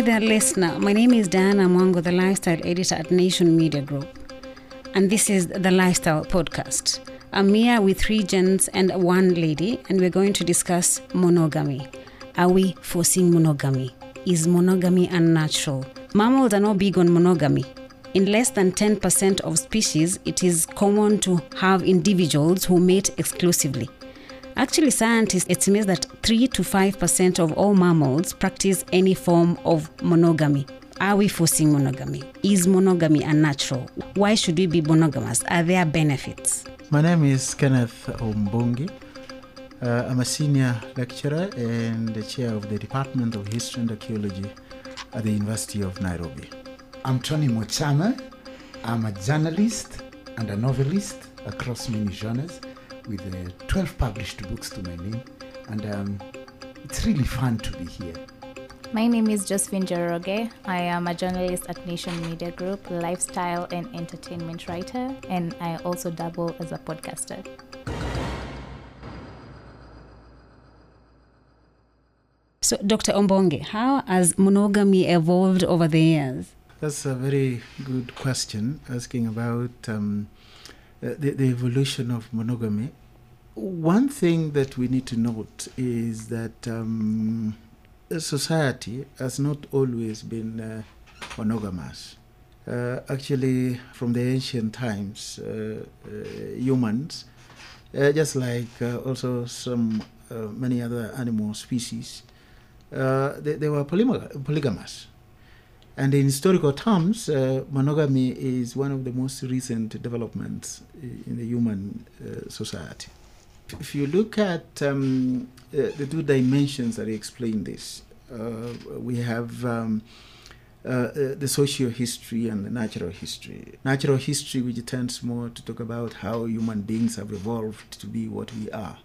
Hi there, listener. My name is Diana Mwango, the lifestyle editor at Nation Media Group. And this is the Lifestyle Podcast. I'm here with three gents and one lady, and we're going to discuss monogamy. Are we forcing monogamy? Is monogamy unnatural? Mammals are not big on monogamy. In less than 10% of species, it is common to have individuals who mate exclusively. Actually, scientists estimate that 3 to 5% of all mammals practice any form of monogamy. Are we forcing monogamy? Is monogamy unnatural? Why should we be monogamous? Are there benefits? My name is Kenneth Ombongi. Uh, I'm a senior lecturer and the chair of the Department of History and Archaeology at the University of Nairobi. I'm Tony Mochama. I'm a journalist and a novelist across many genres with uh, 12 published books to my name, and um, it's really fun to be here. My name is Josephine Njoroge. I am a journalist at Nation Media Group, lifestyle and entertainment writer, and I also dabble as a podcaster. So, Dr. Ombongi, how has monogamy evolved over the years? That's a very good question, asking about um, the, the evolution of monogamy. One thing that we need to note is that um, society has not always been uh, monogamous. Uh, actually, from the ancient times, uh, uh, humans, uh, just like also some many other animal species, they, they, were polygam- polygamous. And in historical terms, uh, monogamy is one of the most recent developments in the human uh, society. If you look at um, uh, the two dimensions that explain this, uh, we have um, uh, uh, the social history and the natural history. Natural history, which tends more to talk about how human beings have evolved to be what we are.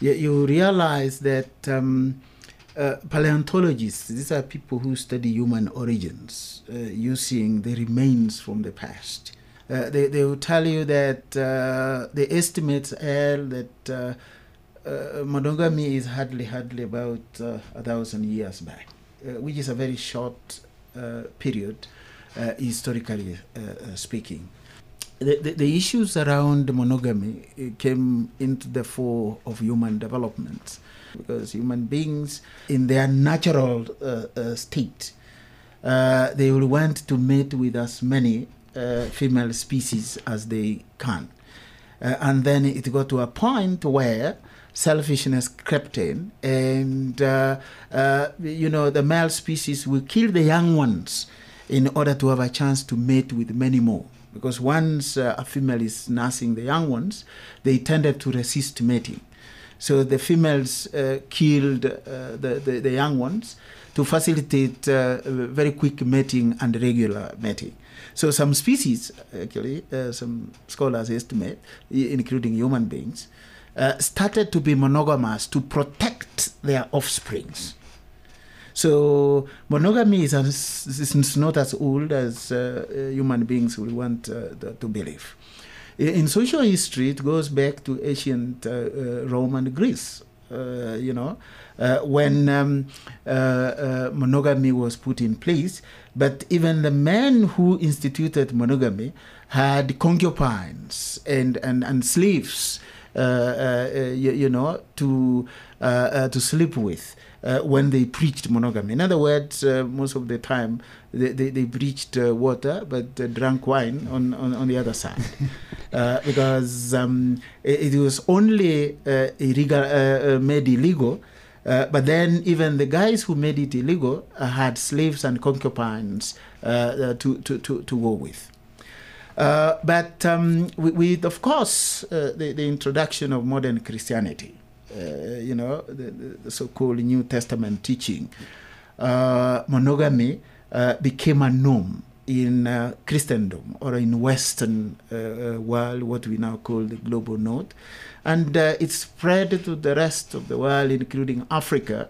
You realize that. Um, uh, paleontologists, these are people who study human origins uh, using the remains from the past. Uh, they, they will tell you that uh, the estimates are that uh, monogamy is hardly, hardly about a thousand years back, which is a very short period, historically speaking. The, the, issues around monogamy came into the fore of human development because human beings, in their natural uh, uh, state, uh, they will want to mate with as many uh, female species as they can. Uh, and then it got to a point where selfishness crept in, and uh, you know, the male species will kill the young ones in order to have a chance to mate with many more because once uh, a female is nursing the young ones, they tended to resist mating. So the females uh, killed uh, the, the, the, young ones to facilitate uh, very quick mating and regular mating. So some species, actually, uh, some scholars estimate, including human beings, uh, started to be monogamous to protect their offsprings. So monogamy is, is not as old as uh, human beings will want uh, to believe. In social history, it goes back to ancient uh, uh, Rome and Greece. Uh, you know, when um, monogamy was put in place, but even the men who instituted monogamy had concubines and, and, and slaves, uh, uh, you, you, know, to, uh, to sleep with uh, when they preached monogamy. In other words, uh, most of the time they, they, they preached uh, water but uh, drank wine on, on, on the other side. Uh, because um, it, it, was only uh, illegal, made illegal. but then, even the guys who made it illegal had slaves and concubines to, to, to, to go with. Uh, but um, with, with, of course, uh, the, the, introduction of modern Christianity, uh, you know, the, the so-called New Testament teaching, uh, monogamy uh, became a norm in uh, Christendom or in Western uh, uh, world, what we now call the global north, and it spread to the rest of the world, including Africa,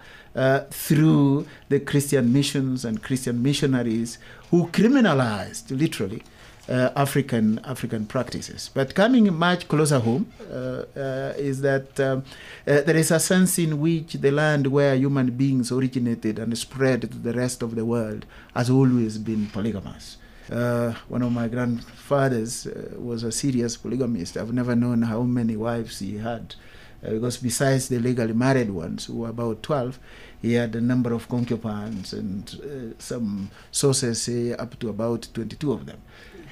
through the Christian missions and Christian missionaries who criminalized, literally, uh, African African practices. But coming much closer home uh, uh, is that um, uh, there is a sense in which the land where human beings originated and spread to the rest of the world has always been polygamous. Uh, one of my grandfathers uh, was a serious polygamist. I've never known how many wives he had. Uh, because besides the legally married ones, who were about 12, he had a number of concubines and uh, some sources say up to about 22 of them.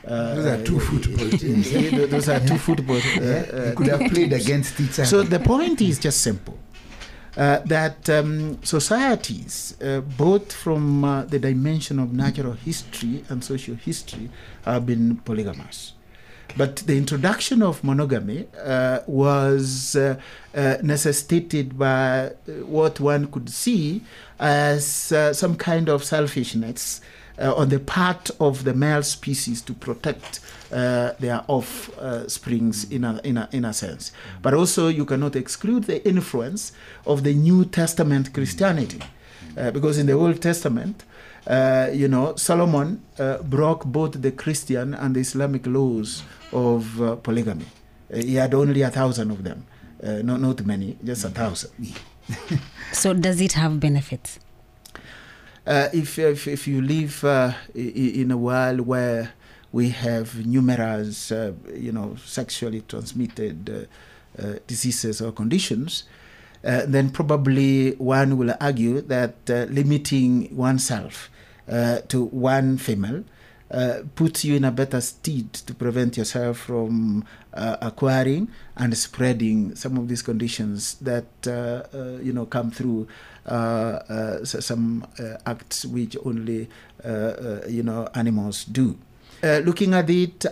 Uh, Those are two football teams. those are two football. Uh, uh, they could have played against each other. so the point is just simple. Uh, that um, societies, uh, both from uh, the dimension of natural history and social history, have been polygamous. But the introduction of monogamy uh, was uh, uh, necessitated by uh, what one could see as uh, some kind of selfishness uh, on the part of the male species to protect uh, their offsprings in a, in, a, in a sense. But also, you cannot exclude the influence of the New Testament Christianity. Uh, because in the Old Testament, uh, you know, Solomon uh, broke both the Christian and the Islamic laws of uh, polygamy. Uh, he had only a thousand of them, uh, not, not many, just a thousand. So, does it have benefits? Uh, if, if, if you live uh, in a world where we have numerous, uh, you know, sexually transmitted uh, uh, diseases or conditions, then probably one will argue that limiting oneself to one female uh, puts you in a better stead to prevent yourself from uh, acquiring and spreading some of these conditions that uh, uh, you know come through uh, some acts which only you know animals do. Looking at it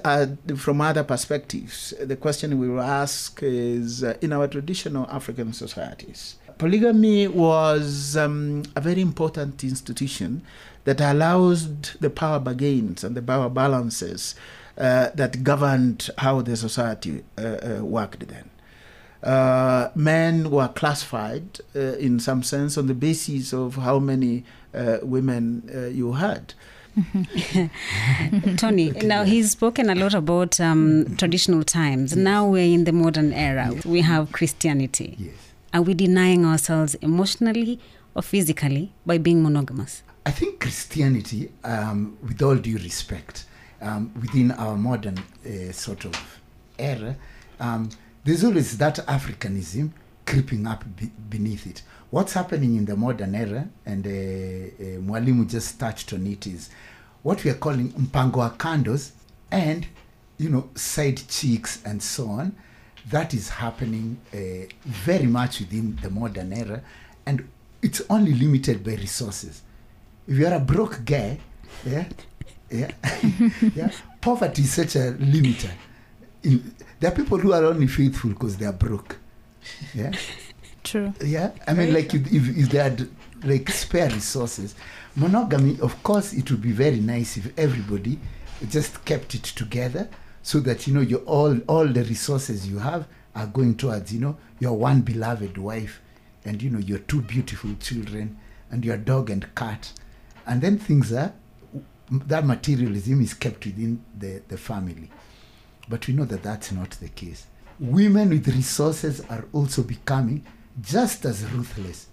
from other perspectives, the question we will ask is in our traditional African societies, polygamy was um, a very important institution that allowed the power bargains and the power balances uh, that governed how the society uh, uh, worked then. Uh, men were classified uh, in some sense on the basis of how many uh, women uh, you had. Tony, now he's spoken a lot about um, traditional times. Now we're in the modern era. We have Christianity. yes. Are we denying ourselves emotionally or physically by being monogamous? I think Christianity, um, with all due respect, um, within our modern uh, sort of era, um, there's always that Africanism creeping up be- beneath it. What's happening in the modern era, and uh, uh, Mwalimu just touched on it, is what we are calling mpango kandos and, you know, side cheeks and so on. That is happening uh, very much within the modern era, and it's only limited by resources if you are a broke guy, yeah, yeah, yeah, poverty is such a limiter. In, there are people who are only faithful because they are broke. Yeah, True. yeah. I mean, like if, if, if they had like spare resources, monogamy. Of course, it would be very nice if everybody just kept it together, so that you know all all the resources you have are going towards you know your one beloved wife, and you know your two beautiful children, and your dog and cat, and then things are that materialism is kept within the, the family. But we know that that's not the case. Women with resources are also becoming just as ruthless.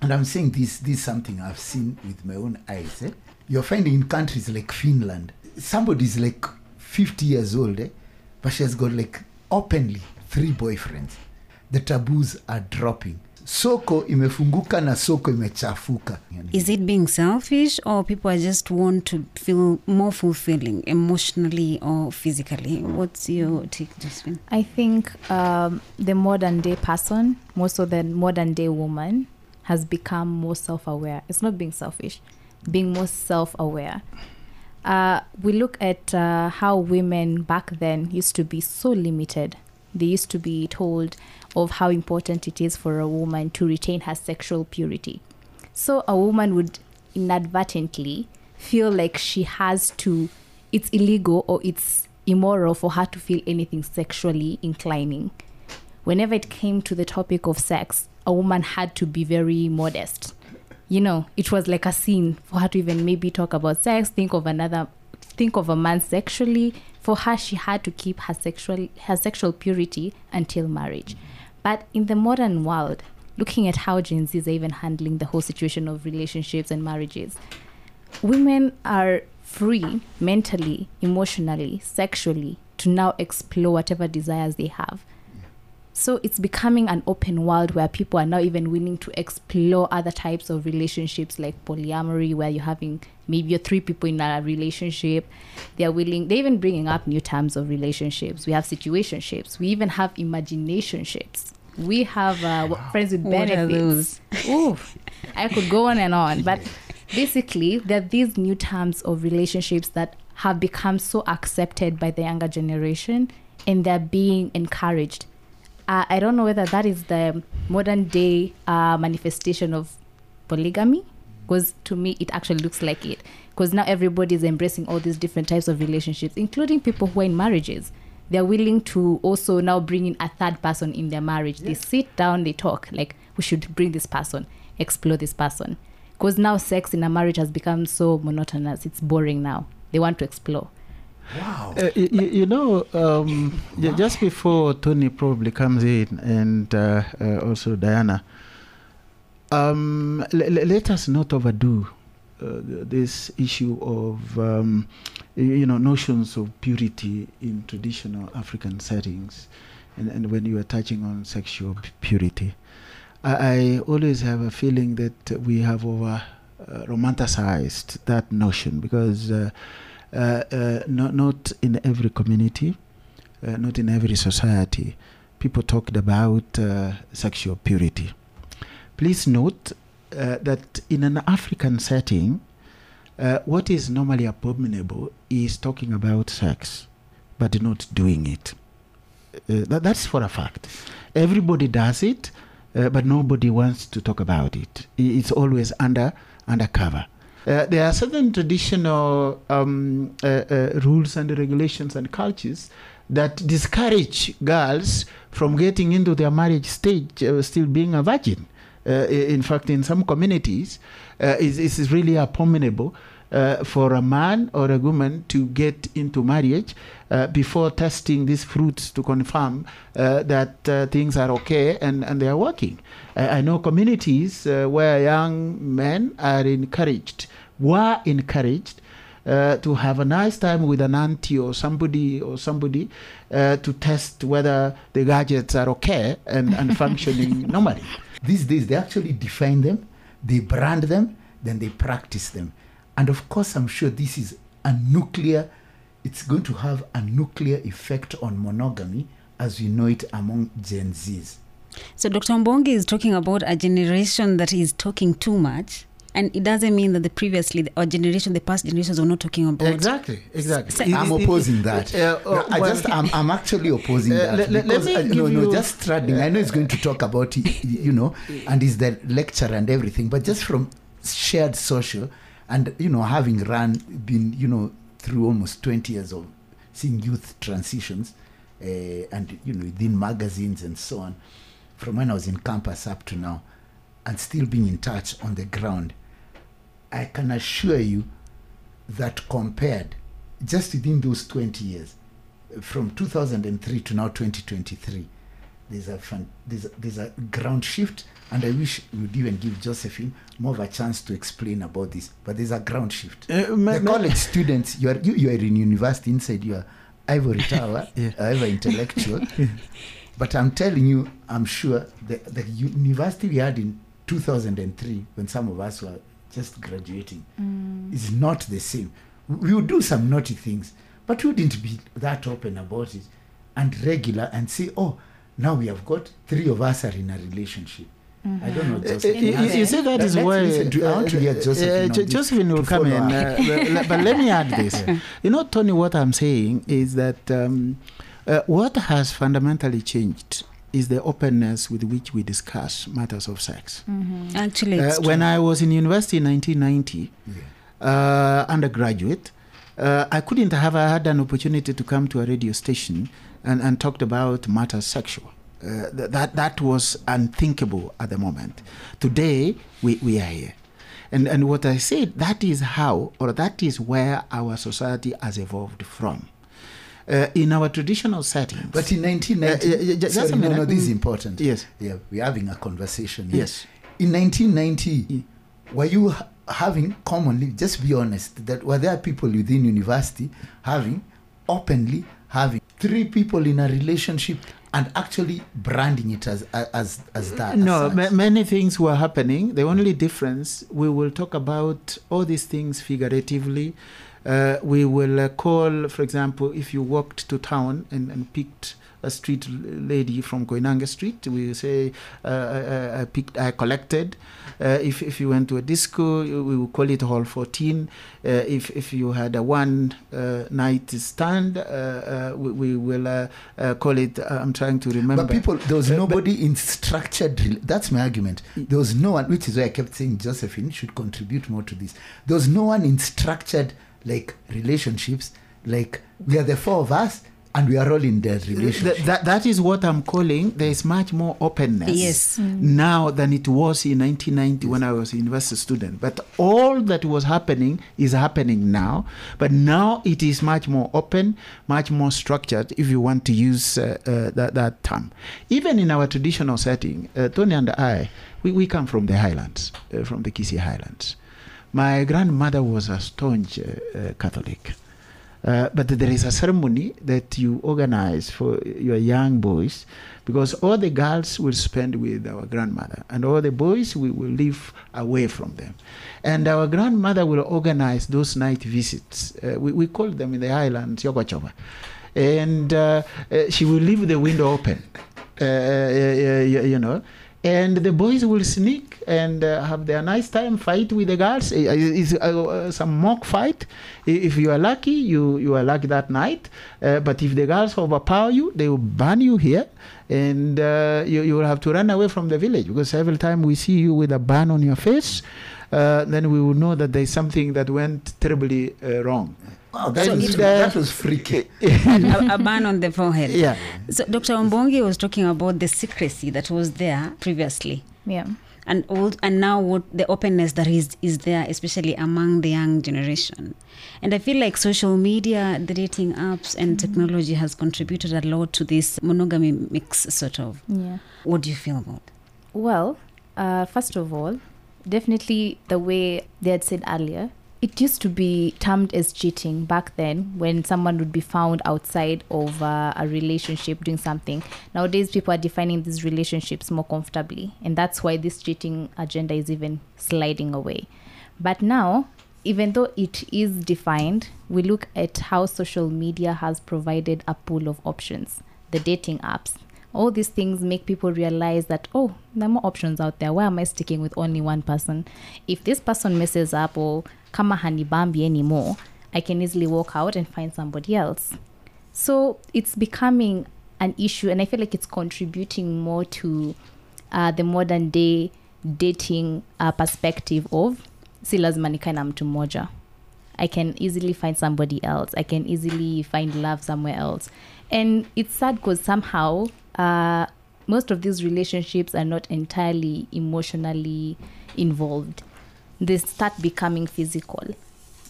And I'm saying this, this is something I've seen with my own eyes. Eh? You're finding in countries like Finland, somebody's like 50 years old, eh? but she has got like openly three boyfriends. The taboos are dropping. Soko imefunguka na soko imechafuka. Is it being selfish or people are just want to feel more fulfilling emotionally or physically? What's your take, Josephine? I think um, the modern day person, more so the modern day woman, has become more self aware. It's not being selfish, being more self aware. Uh, we look at uh, how women back then used to be so limited. They used to be told of how important it is for a woman to retain her sexual purity. So a woman would inadvertently feel like she has to, it's illegal or it's immoral for her to feel anything sexually inclining. Whenever it came to the topic of sex, a woman had to be very modest. You know, it was like a sin for her to even maybe talk about sex, think of another think of a man sexually. For her, she had to keep her sexual her sexual purity until marriage. But in the modern world, looking at how Gen Zs are even handling the whole situation of relationships and marriages, women are free mentally, emotionally, sexually to now explore whatever desires they have. So it's becoming an open world where people are now even willing to explore other types of relationships like polyamory, where you're having maybe you're three people in a relationship. They're willing, they're even bringing up new terms of relationships. We have situationships. We even have imaginationships. We have uh, friends with What are benefits. Ooh, I could go on and on. But basically, there are these new terms of relationships that have become so accepted by the younger generation and they're being encouraged. Uh, I don't know whether that is the modern day uh, manifestation of polygamy, because to me it actually looks like it. Because now everybody is embracing all these different types of relationships, including people who are in marriages. They're willing to also now bring in a third person in their marriage. They sit down, they talk like we should bring this person, explore this person. Because now sex in a marriage has become so monotonous. It's boring now. They want to explore. Wow. Uh, y- y- you know, um, ju- just before Tony probably comes in, and uh, uh, also Diana, um, let us not overdo uh, this issue of um, you know notions of purity in traditional African settings, and, and when you are touching on sexual purity, I, I always have a feeling that we have over uh, romanticized that notion because. Uh, uh, not, not in every community, uh, not in every society, people talked about sexual purity. Please note that in an African setting, what is normally abominable is talking about sex, but not doing it. That, that's for a fact. Everybody does it, uh, but nobody wants to talk about it. It's always under undercover. Uh, there are certain traditional um, uh, uh, rules and regulations and cultures that discourage girls from getting into their marriage stage still being a virgin. In fact, in some communities, uh, it is really abominable uh, for a man or a woman to get into marriage uh, before testing these fruits to confirm uh, that uh, things are okay and, and they are working. I, I know communities uh, where young men are encouraged, were encouraged uh, to have a nice time with an auntie or somebody or somebody uh, to test whether the gadgets are okay and, and functioning normally. These days, they actually define them, they brand them, then they practice them. And of course, I'm sure this is a nuclear, it's going to have a nuclear effect on monogamy as we know it among Gen Zs. So Dr. Mbongi is talking about a generation that is talking too much, and it doesn't mean that the previously our generation, the past generations, were not talking about. Exactly, exactly. Se- It- I'm it- it- opposing that. uh, No, uh, I well, just, I'm, I'm actually opposing Uh, that let- let- let because me uh, no, give no, you- just treading. I know he's going to talk about it, you know, and is the lecture and everything, but just from shared social, and you know, having run, been, you know, through almost 20 years of seeing youth transitions, uh, and you know, within magazines and so on, from when I was in campus up to now, and still being in touch on the ground, I can assure you that compared just within those 20 years, from 2003 to now 2023, there's a, fun, there's there's a ground shift, and I wish we would even give Josephine more of a chance to explain about this. But there's a ground shift. Uh, ma- the ma- college students, you are you, you are in university inside your ivory tower, Yeah. however intellectual. but I'm telling you, I'm sure the the university we had in 2003, when some of us were just graduating, is not the same. We would do some naughty things, but we wouldn't be that open about it and regular and say, oh, now we have got three of us are in a relationship. I don't know. Uh, Josephine. you, you- you see, that Let- is let's why. to- I want to hear uh, Josephine uh, on Josephine will come in. Uh, but, but- but let me add this. You know, Tony, what I'm saying is that um, uh, what has fundamentally changed is the openness with which we discuss matters of sex. Actually, Uh, it's when true. I was in university in 1990, Yeah. uh, undergraduate, uh, I couldn't have had an opportunity to come to a radio station and, and talked about matters sexual. Uh, th- that that was unthinkable at the moment. Today we, we are here. And, and what I said, that is how, or that is where our society has evolved from. Uh, in our traditional settings. But in 1990, Uh, just sorry, a no, minute. no, this is Mm. important. Yes. Yeah, we're having a conversation. here. Yes. In 1990, were you having commonly, just be honest, that were there people within university having, openly having three people in a relationship and actually branding it as as as that? No, as such? many things were happening. The only difference, we will talk about all these things figuratively. Uh, we will uh, call, for example, if you walked to town and, and picked a street lady from Koinange Street, we say, uh, I, I picked, I collected. Uh, if, if you went to a disco, we will call it Hall 14. Uh, if, if you had a one uh, night stand, uh, uh, we, we will uh, uh, call it, uh, I'm trying to remember. But people, there was Uh, nobody in structured. That's my argument. There was no one, which is why I kept saying Josephine should contribute more to this. There was no one in structured like relationships. Like we are the four of us, and we are all in the Th- relationship. that, that is what I'm calling there is much more openness Yes. now than it was in 1990 when I was a university student. But all that was happening is happening now. But now it is much more open, much more structured, if you want to use uh, uh, that, that term. Even in our traditional setting, uh, Tony and I, we, we come from the highlands, uh, from the Kisii highlands. My grandmother was a staunch uh, uh, Catholic. Uh, but there is a ceremony that you organize for your young boys because all the girls will spend with our grandmother and all the boys we will live away from them. And our grandmother will organize those night visits. Uh, we, we call them in the islands Yogochova. And uh, uh, she will leave the window open, uh, you know. And the boys will sneak and uh, have their nice time, fight with the girls. It's uh, some mock fight. If you are lucky, you, you are lucky that night. Uh, but if the girls overpower you, they will ban you here. And uh, you, you will have to run away from the village because every time we see you with a ban on your face, uh, then we will know that there's something that went terribly uh, wrong. Wow, that, So was, it- that was freaky. a, a ban on the forehead. Yeah. So Dr. Ombongi was talking about the secrecy that was there previously. Yeah. And all, and now what the openness that is is there, especially among the young generation, and I feel like social media, the dating apps, and technology has contributed a lot to this monogamy mix. Sort of. Yeah. What do you feel about? Well, uh, first of all, definitely the way they had said earlier, it used to be termed as cheating back then when someone would be found outside of uh, a relationship doing something. Nowadays, people are defining these relationships more comfortably, and that's why this cheating agenda is even sliding away. But now, even though it is defined, we look at how social media has provided a pool of options, the dating apps. All these things make people realize that, oh, there are more options out there. Why am I sticking with only one person? If this person messes up or kama hanibambi anymore, I can easily walk out and find somebody else. So it's becoming an issue, and I feel like it's contributing more to uh, the modern day dating uh, perspective of si lazima nikae na mtu i can easily find somebody else i can easily find love somewhere else and it's sad because somehow uh, most of these relationships are not entirely emotionally involved. They start becoming physical.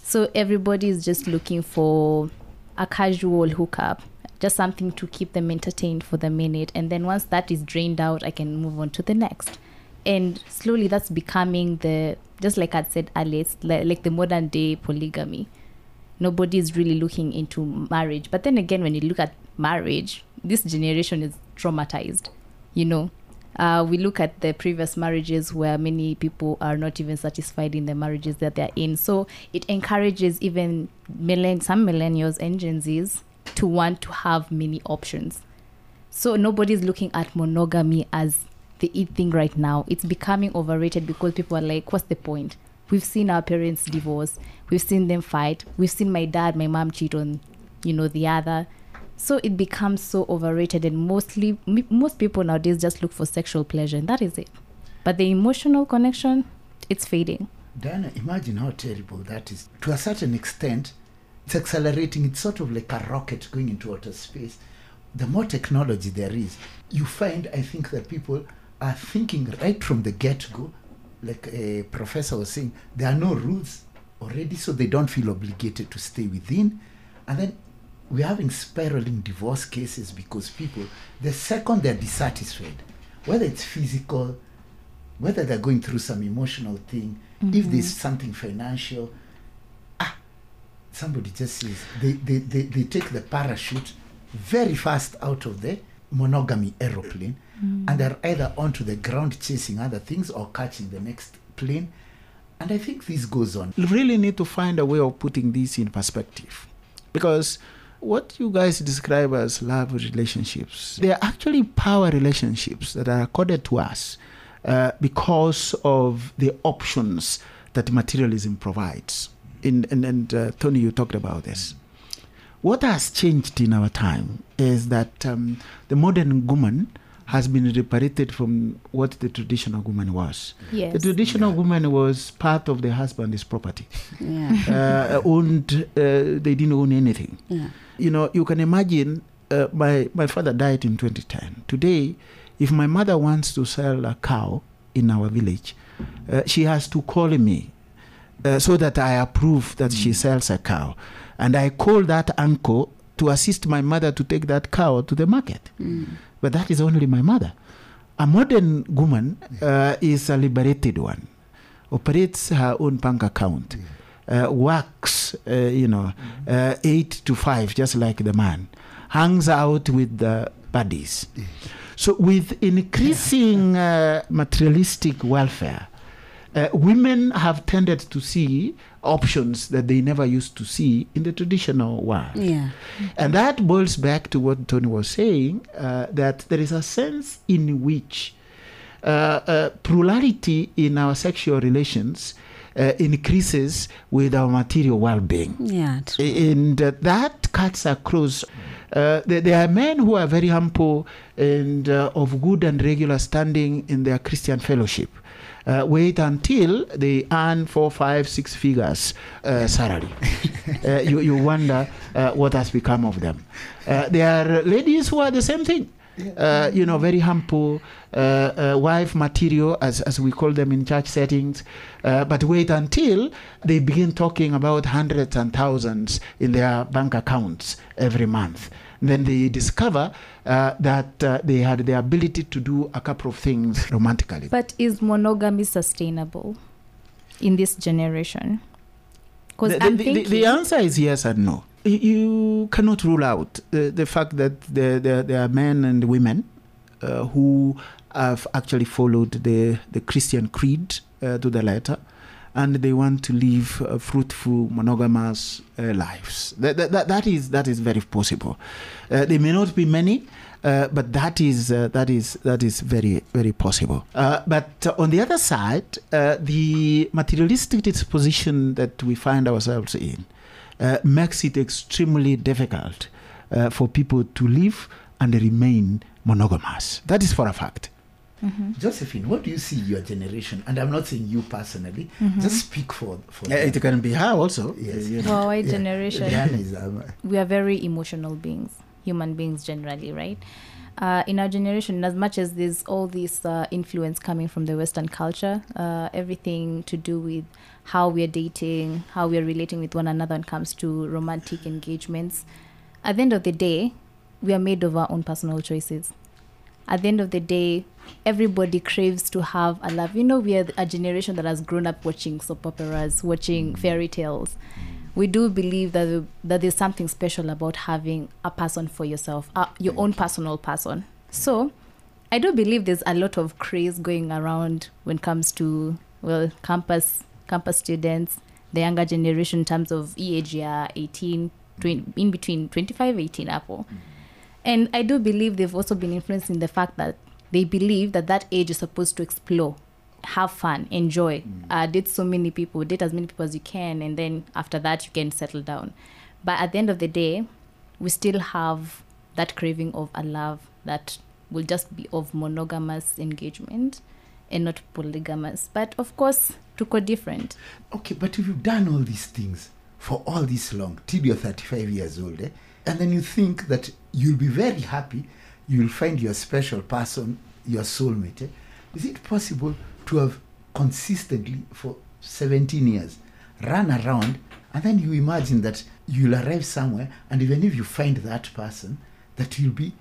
So everybody is just looking for a casual hookup just something to keep them entertained for the minute. And then once that is drained out i can move on to the next. And slowly that's becoming the just like i said earlier like the modern day polygamy. Nobody is really looking into marriage. But then again when you look at marriage this generation is traumatized you know uh, we look at the previous marriages where many people are not even satisfied in the marriages that they're in so it encourages even millenn- some millennials and gen z's to want to have many options so nobody's looking at monogamy as the it thing right now. It's becoming overrated because people are like, what's the point? We've seen our parents divorce. We've seen them fight. We've seen my dad, my mom cheat on, you know, the other. So it becomes so overrated, and mostly m- most people nowadays just look for sexual pleasure, and that is it. But the emotional connection, it's fading. Diana, imagine how terrible that is. To a certain extent, it's accelerating. It's sort of like a rocket going into outer space. The more technology there is, you find, I think, that people are thinking right from the get go, like a professor was saying, there are no rules already, so they don't feel obligated to stay within. And then we're having spiraling divorce cases because people, the second they're dissatisfied, whether it's physical, whether they're going through some emotional thing, if there's something financial, ah, somebody just says they, they, they, they take the parachute very fast out of the monogamy aeroplane and they're either onto the ground chasing other things or catching the next plane. And I think this goes on. We really need to find a way of putting this in perspective because what you guys describe as love relationships they are actually power relationships that are accorded to us uh, because of the options that materialism provides. In, and, and uh, tony you talked about this. What has changed in our time is that um, the modern woman has been separated from what the traditional woman was. Yes. the traditional woman was part of the husband's property. Yeah. uh, owned uh, they didn't own anything. Yeah. you know you can imagine uh, my my father died in 2010 today if my mother wants to sell a cow in our village uh, she has to call me uh, so that i approve that she sells a cow. And i call that uncle to assist my mother to take that cow to the market but that is only my mother. A modern woman uh, is a liberated one. Operates her own bank account uh, works, uh, you know, uh, eight to five, just like the man, hangs out with the buddies. So, with increasing uh, materialistic welfare, uh, women have tended to see options that they never used to see in the traditional world. Yeah. And that boils back to what Tony was saying uh, that there is a sense in which uh, uh, plurality in our sexual relations uh, increases with our material well being. Yeah. true. And uh, that cuts across. Uh, there, there are men who are very humble and uh, of good and regular standing in their Christian fellowship. Uh, wait until they earn four, five, six figures uh, salary. uh, you, you wonder uh, what has become of them. Uh, there are ladies who are the same thing. Uh, you know, very humble, uh, uh, wife material, as, as we call them in church settings. Uh, but wait until they begin talking about hundreds and thousands in their bank accounts every month. Then they discover uh, that uh, they had the ability to do a couple of things romantically. But is monogamy sustainable in this generation? Because the, the- the- the answer is yes and no. You cannot rule out uh, the fact that there, there, there are men and women uh, who have actually followed the, the Christian creed uh, to the letter and they want to live fruitful, monogamous uh, lives. That, that, that, is, that is very possible. Uh, they may not be many. But that is that is that is very very possible. But on the other side, the materialistic disposition that we find ourselves in uh, makes it extremely difficult uh, for people to live and remain monogamous. That is for a fact. Josephine, what do you see your generation? And I'm not saying you personally. Just speak for for. Uh, it can be her also. Yes. you know. well, our Yeah. generation. Diana is, um, we are very emotional beings, human beings generally, right? Uh, in our generation, as much as there's all this uh, influence coming from the Western culture, uh, everything to do with how we are dating, how we are relating with one another when it comes to romantic engagements, at the end of the day, we are made of our own personal choices. At the end of the day, everybody craves to have a love. You know, we are a generation that has grown up watching soap operas, watching fairy tales we do believe that that there's something special about having a person for yourself, uh, your mm. own personal person. So, I do believe there's a lot of craze going around when it comes to well campus campus students, the younger generation in terms of age, yeah, uh, 18, 20, in between 25, 18, Apple. Mm. And I do believe they've also been influenced in the fact that they believe that that age is supposed to explore, have fun, enjoy, uh, date so many people, date as many people as you can, and then after that you can settle down. But at the end of the day, we still have that craving of a love that will just be of monogamous engagement and not polygamous. But of course, tuko different. Okay, but if you've done all these things for all this long, till you're 35 years old, eh, and then you think that you'll be very happy, you'll find your special person, your soulmate, eh, is it possible to have consistently for 17 years, run around, and then you imagine that you'll arrive somewhere, and even if you find that person, that you'll be,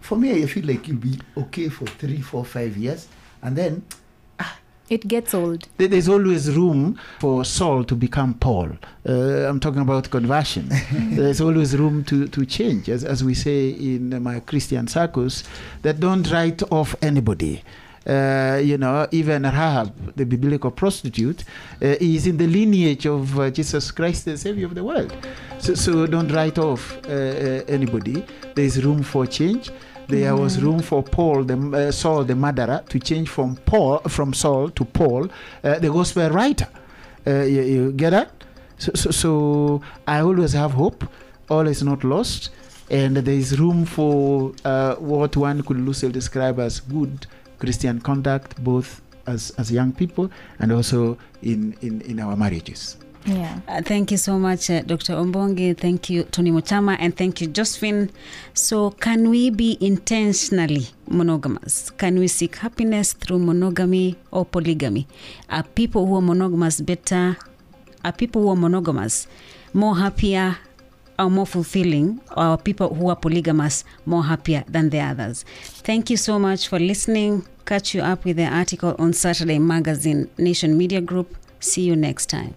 for me, I feel like you'll be okay for three, four, five years, and then It gets old. There's always room for Saul to become Paul. Uh, I'm talking about conversion. There's always room to, to change, as, as we say in my Christian circles, that don't write off anybody. Uh, you know, even Rahab, the biblical prostitute, uh, is in the lineage of uh, Jesus Christ, the Savior of the world. So, so don't write off uh, uh, anybody. There's room for change. There was room for Paul, the uh, Saul, the murderer, to change from Paul, from Saul to Paul, uh, the gospel writer. Uh, you, you get that? So, so, so I always have hope. All is not lost, and there is room for uh, what one could loosely describe as good Christian conduct, both as, as young people and also in, in, in our marriages. Yeah. Uh, thank you so much, uh, Dr. Ombongi. Thank you, Tony Mochama, and thank you, Josephine. So, can we be intentionally monogamous? Can we seek happiness through monogamy or polygamy? Are people who are monogamous better? Are people who are monogamous more happier or more fulfilling? Or are people who are polygamous more happier than the others? Thank you so much for listening. Catch you up with the article on Saturday Magazine Nation Media Group. See you next time.